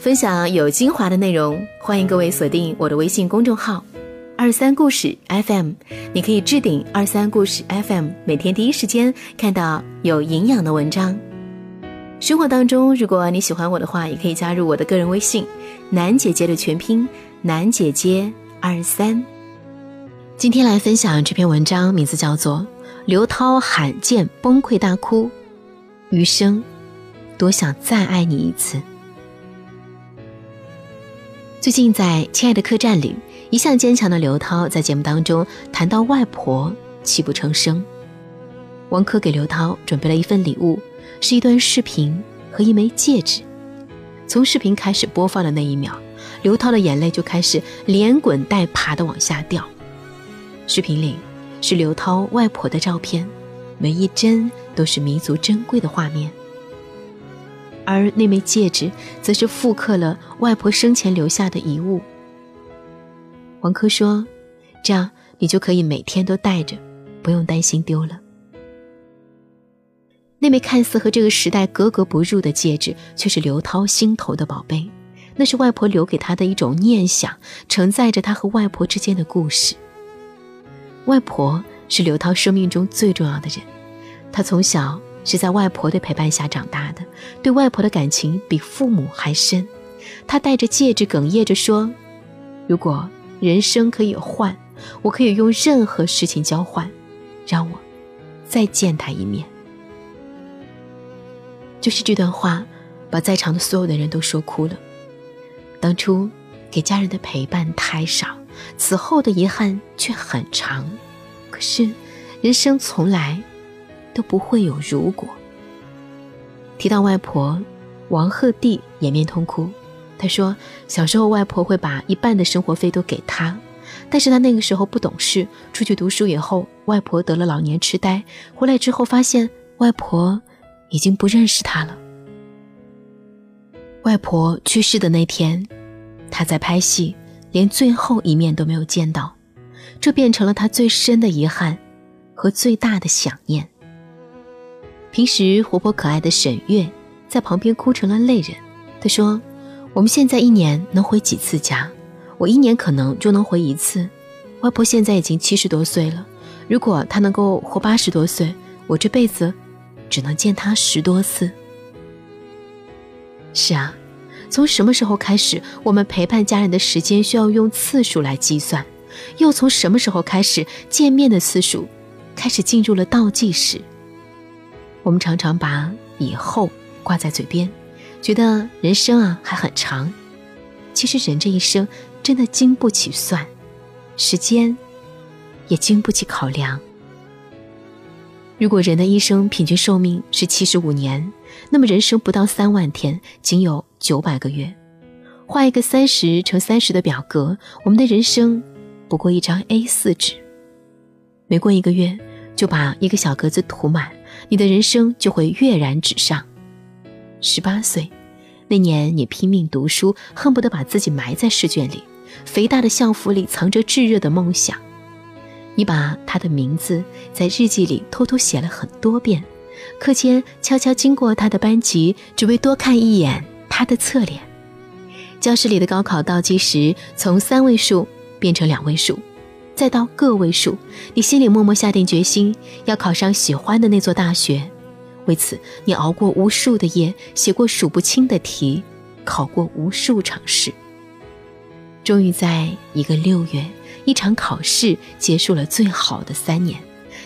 分享有精华的内容，欢迎各位锁定我的微信公众号“二三故事 FM”。你可以置顶“二三故事 FM”，每天第一时间看到有营养的文章。生活当中，如果你喜欢我的话，也可以加入我的个人微信“楠姐姐”的全拼“楠姐姐二三”。今天来分享这篇文章，名字叫做《刘涛罕见崩溃大哭》，余生多想再爱你一次。最近在《亲爱的客栈》里，一向坚强的刘涛在节目当中谈到外婆，泣不成声。王珂给刘涛准备了一份礼物，是一段视频和一枚戒指。从视频开始播放的那一秒，刘涛的眼泪就开始连滚带爬的往下掉。视频里是刘涛外婆的照片，每一帧都是弥足珍贵的画面。而那枚戒指，则是复刻了外婆生前留下的遗物。王珂说：“这样你就可以每天都戴着，不用担心丢了。”那枚看似和这个时代格格不入的戒指，却是刘涛心头的宝贝。那是外婆留给他的一种念想，承载着他和外婆之间的故事。外婆是刘涛生命中最重要的人，他从小。是在外婆的陪伴下长大的，对外婆的感情比父母还深。他戴着戒指，哽咽着说：“如果人生可以换，我可以用任何事情交换，让我再见他一面。”就是这段话，把在场的所有的人都说哭了。当初给家人的陪伴太少，此后的遗憾却很长。可是，人生从来。都不会有如果。提到外婆，王鹤棣掩面痛哭。他说，小时候外婆会把一半的生活费都给他，但是他那个时候不懂事，出去读书以后，外婆得了老年痴呆，回来之后发现外婆已经不认识他了。外婆去世的那天，他在拍戏，连最后一面都没有见到，这变成了他最深的遗憾和最大的想念。平时活泼可爱的沈月在旁边哭成了泪人。她说：“我们现在一年能回几次家？我一年可能就能回一次。外婆现在已经七十多岁了，如果她能够活八十多岁，我这辈子只能见她十多次。”是啊，从什么时候开始，我们陪伴家人的时间需要用次数来计算？又从什么时候开始，见面的次数开始进入了倒计时？我们常常把以后挂在嘴边，觉得人生啊还很长。其实人这一生真的经不起算，时间也经不起考量。如果人的一生平均寿命是七十五年，那么人生不到三万天，仅有九百个月。画一个三十乘三十的表格，我们的人生不过一张 A 四纸。每过一个月，就把一个小格子涂满。你的人生就会跃然纸上。十八岁那年，你拼命读书，恨不得把自己埋在试卷里。肥大的校服里藏着炙热的梦想。你把他的名字在日记里偷偷写了很多遍，课间悄悄经过他的班级，只为多看一眼他的侧脸。教室里的高考倒计时从三位数变成两位数。再到个位数，你心里默默下定决心要考上喜欢的那座大学。为此，你熬过无数的夜，写过数不清的题，考过无数场试。终于在一个六月，一场考试结束了最好的三年，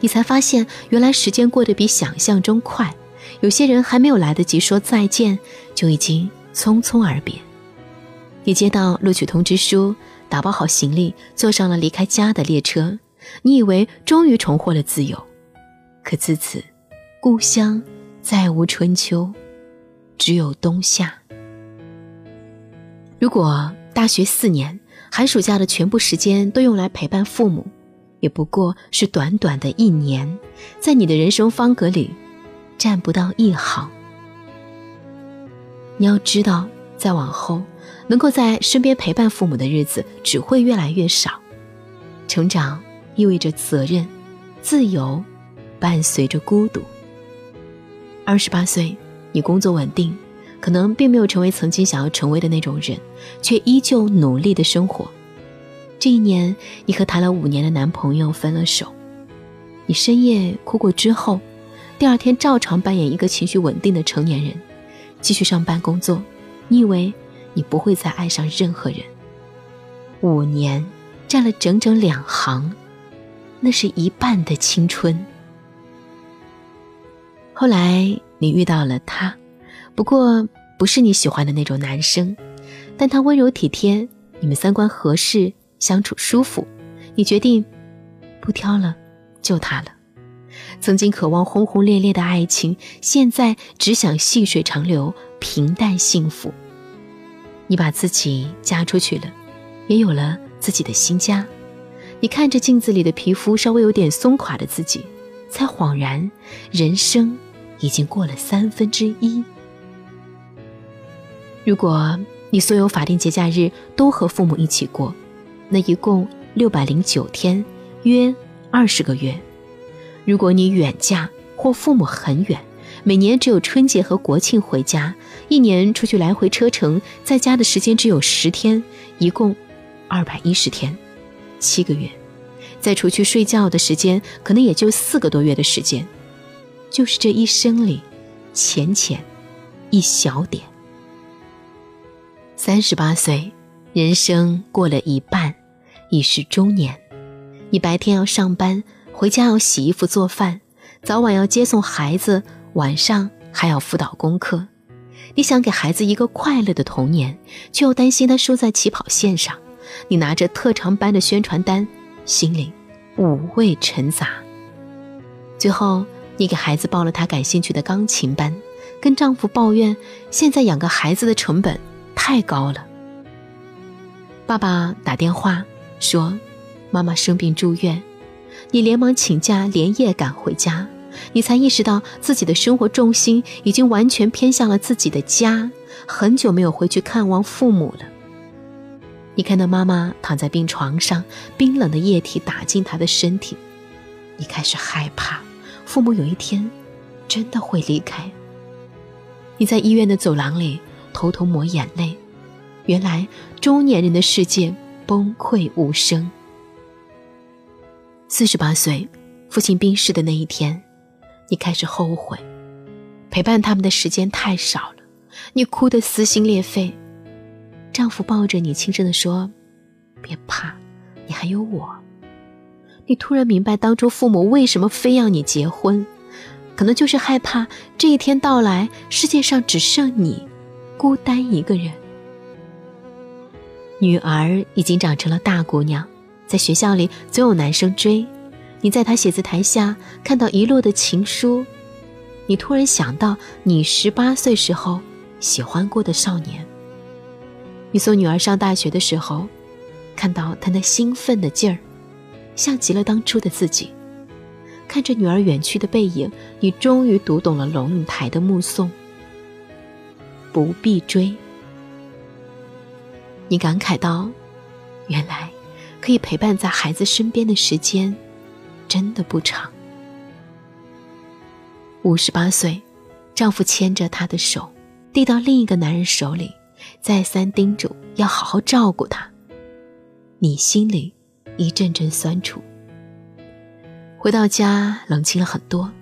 你才发现原来时间过得比想象中快。有些人还没有来得及说再见，就已经匆匆而别。你接到录取通知书。打包好行李，坐上了离开家的列车。你以为终于重获了自由，可自此，故乡再无春秋，只有冬夏。如果大学四年寒暑假的全部时间都用来陪伴父母，也不过是短短的一年，在你的人生方格里，占不到一行。你要知道，再往后。能够在身边陪伴父母的日子只会越来越少，成长意味着责任，自由伴随着孤独。二十八岁，你工作稳定，可能并没有成为曾经想要成为的那种人，却依旧努力的生活。这一年，你和谈了五年的男朋友分了手，你深夜哭过之后，第二天照常扮演一个情绪稳定的成年人，继续上班工作。你以为你不会再爱上任何人。五年，占了整整两行，那是一半的青春。后来你遇到了他，不过不是你喜欢的那种男生，但他温柔体贴，你们三观合适，相处舒服，你决定不挑了，就他了。曾经渴望轰轰烈烈的爱情，现在只想细水长流，平淡幸福。你把自己嫁出去了，也有了自己的新家。你看着镜子里的皮肤稍微有点松垮的自己，才恍然，人生。已经过了三分之一。如果你所有法定节假日都和父母一起过，那一共六百零九天，约二十个月。如果你远嫁或父母很远，每年只有春节和国庆回家，一年出去来回车程，在家的时间只有十天，一共二百一十天，七个月。再除去睡觉的时间，可能也就四个多月的时间。就是这一生里，浅浅一小点。三十八岁，人生过了一半，已是中年。你白天要上班，回家要洗衣服做饭，早晚要接送孩子，晚上还要辅导功课。你想给孩子一个快乐的童年，却又担心他输在起跑线上。你拿着特长班的宣传单，心里五味陈杂。最后。你给孩子报了他感兴趣的钢琴班，跟丈夫抱怨现在养个孩子的成本太高了。爸爸打电话说妈妈生病住院，你连忙请假连夜赶回家，你才意识到自己的生活重心已经完全偏向了自己的家，很久没有回去看望父母了。你看到妈妈躺在病床上，冰冷的液体打进她的身体，你开始害怕。父母有一天真的会离开。你在医院的走廊里偷偷抹眼泪，原来中年人的世界崩溃无声。四十八岁，父亲病逝的那一天，你开始后悔，陪伴他们的时间太少了，你哭得撕心裂肺。丈夫抱着你轻声地说：“别怕，你还有我。”你突然明白，当初父母为什么非要你结婚，可能就是害怕这一天到来，世界上只剩你，孤单一个人。女儿已经长成了大姑娘，在学校里总有男生追。你在他写字台下看到遗落的情书，你突然想到你十八岁时候喜欢过的少年。你送女儿上大学的时候，看到她那兴奋的劲儿。像极了当初的自己，看着女儿远去的背影，你终于读懂了龙应台的目送。不必追。你感慨道：“原来可以陪伴在孩子身边的时间，真的不长。”五十八岁，丈夫牵着她的手，递到另一个男人手里，再三叮嘱要好好照顾她。你心里。一阵阵酸楚。回到家，冷清了很多。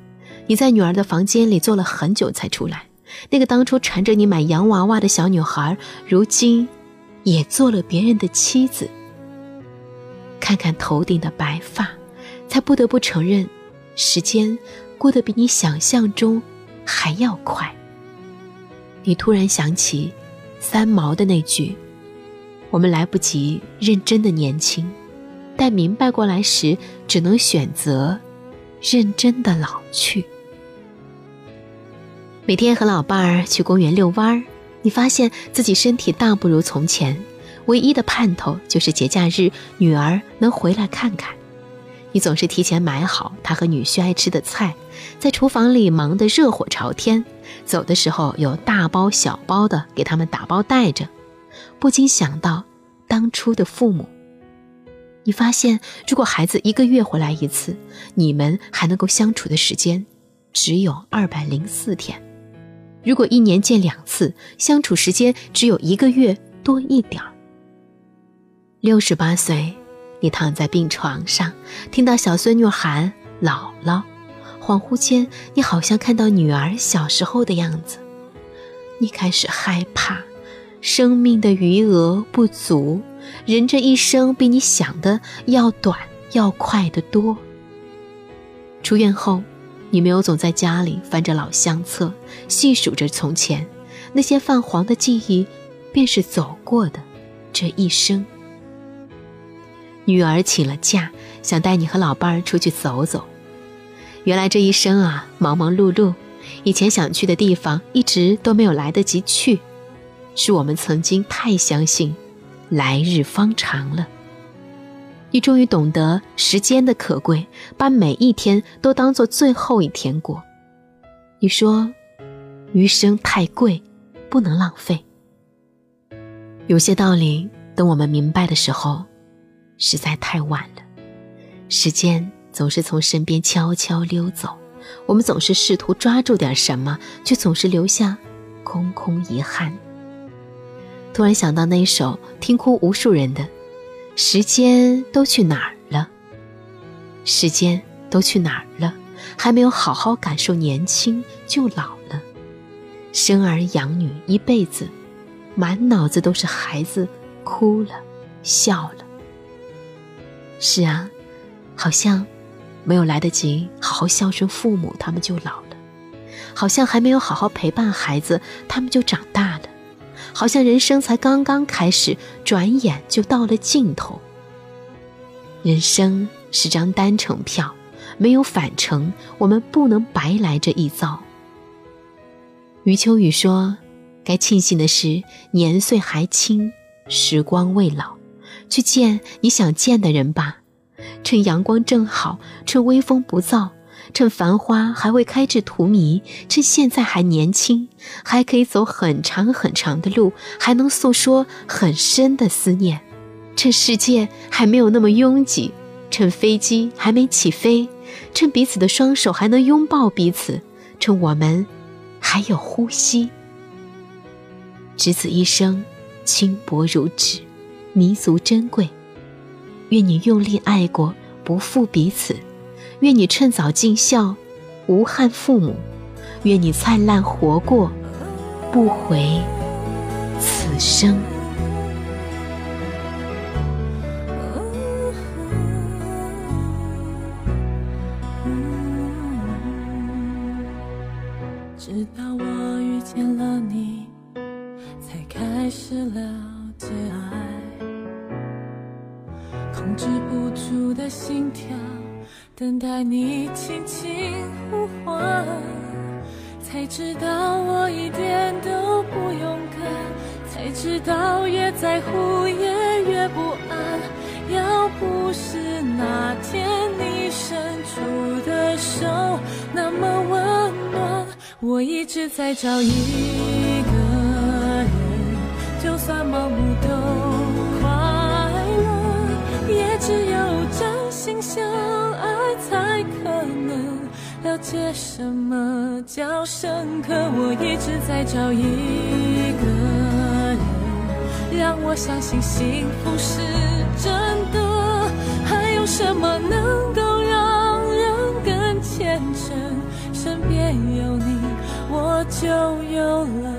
你在女儿的房间里坐了很久才出来。那个当初缠着你买洋娃娃的小女孩，如今也做了别人的妻子。看看头顶的白发，才不得不承认，时间过得比你想象中还要快。你突然想起三毛的那句：“我们来不及认真的年轻。”待明白过来时，只能选择认真的老去。每天和老伴儿去公园遛弯儿，你发现自己身体大不如从前，唯一的盼头就是节假日女儿能回来看看。你总是提前买好他和女婿爱吃的菜，在厨房里忙得热火朝天，走的时候有大包小包的给他们打包带着，不禁想到当初的父母。你发现，如果孩子一个月回来一次，你们还能够相处的时间只有二百零四天；如果一年见两次，相处时间只有一个月多一点儿。六十八岁，你躺在病床上，听到小孙女喊“姥姥”，恍惚间，你好像看到女儿小时候的样子。你开始害怕，生命的余额不足，人这一生比你想的要短要快得多。出院后，你没有总在家里翻着老相册，细数着从前那些泛黄的记忆，便是走过的这一生。女儿请了假，想带你和老伴儿出去走走。原来这一生啊，忙忙碌碌，以前想去的地方一直都没有来得及去，是我们曾经太相信“来日方长”了。你终于懂得时间的可贵，把每一天都当做最后一天过。你说，余生太贵，不能浪费。有些道理，等我们明白的时候。实在太晚了，时间总是从身边悄悄溜走，我们总是试图抓住点什么，却总是留下空空遗憾。突然想到那首听哭无数人的《时间都去哪儿了》，时间都去哪儿了？还没有好好感受年轻就老了，生儿养女一辈子，满脑子都是孩子哭了笑了。是啊，好像没有来得及好好孝顺父母，他们就老了；好像还没有好好陪伴孩子，他们就长大了；好像人生才刚刚开始，转眼就到了尽头。人生是张单程票，没有返程，我们不能白来这一遭。余秋雨说：“该庆幸的是年岁还轻，时光未老。”去见你想见的人吧，趁阳光正好，趁微风不燥，趁繁花还未开至荼蘼，趁现在还年轻，还可以走很长很长的路，还能诉说很深的思念，趁世界还没有那么拥挤，趁飞机还没起飞，趁彼此的双手还能拥抱彼此，趁我们还有呼吸。只此一生，轻薄如纸。弥足珍贵，愿你用力爱过，不负彼此；愿你趁早尽孝，无憾父母；愿你灿烂活过，不悔此生。我一点都不勇敢，才知道越在乎也越不安。要不是那天你伸出的手那么温暖，我一直在找一个人，就算盲目都心相爱，才可能了解什么叫深刻。我一直在找一个人，让我相信幸福是真的。还有什么能够让人更虔诚？身边有你，我就有了。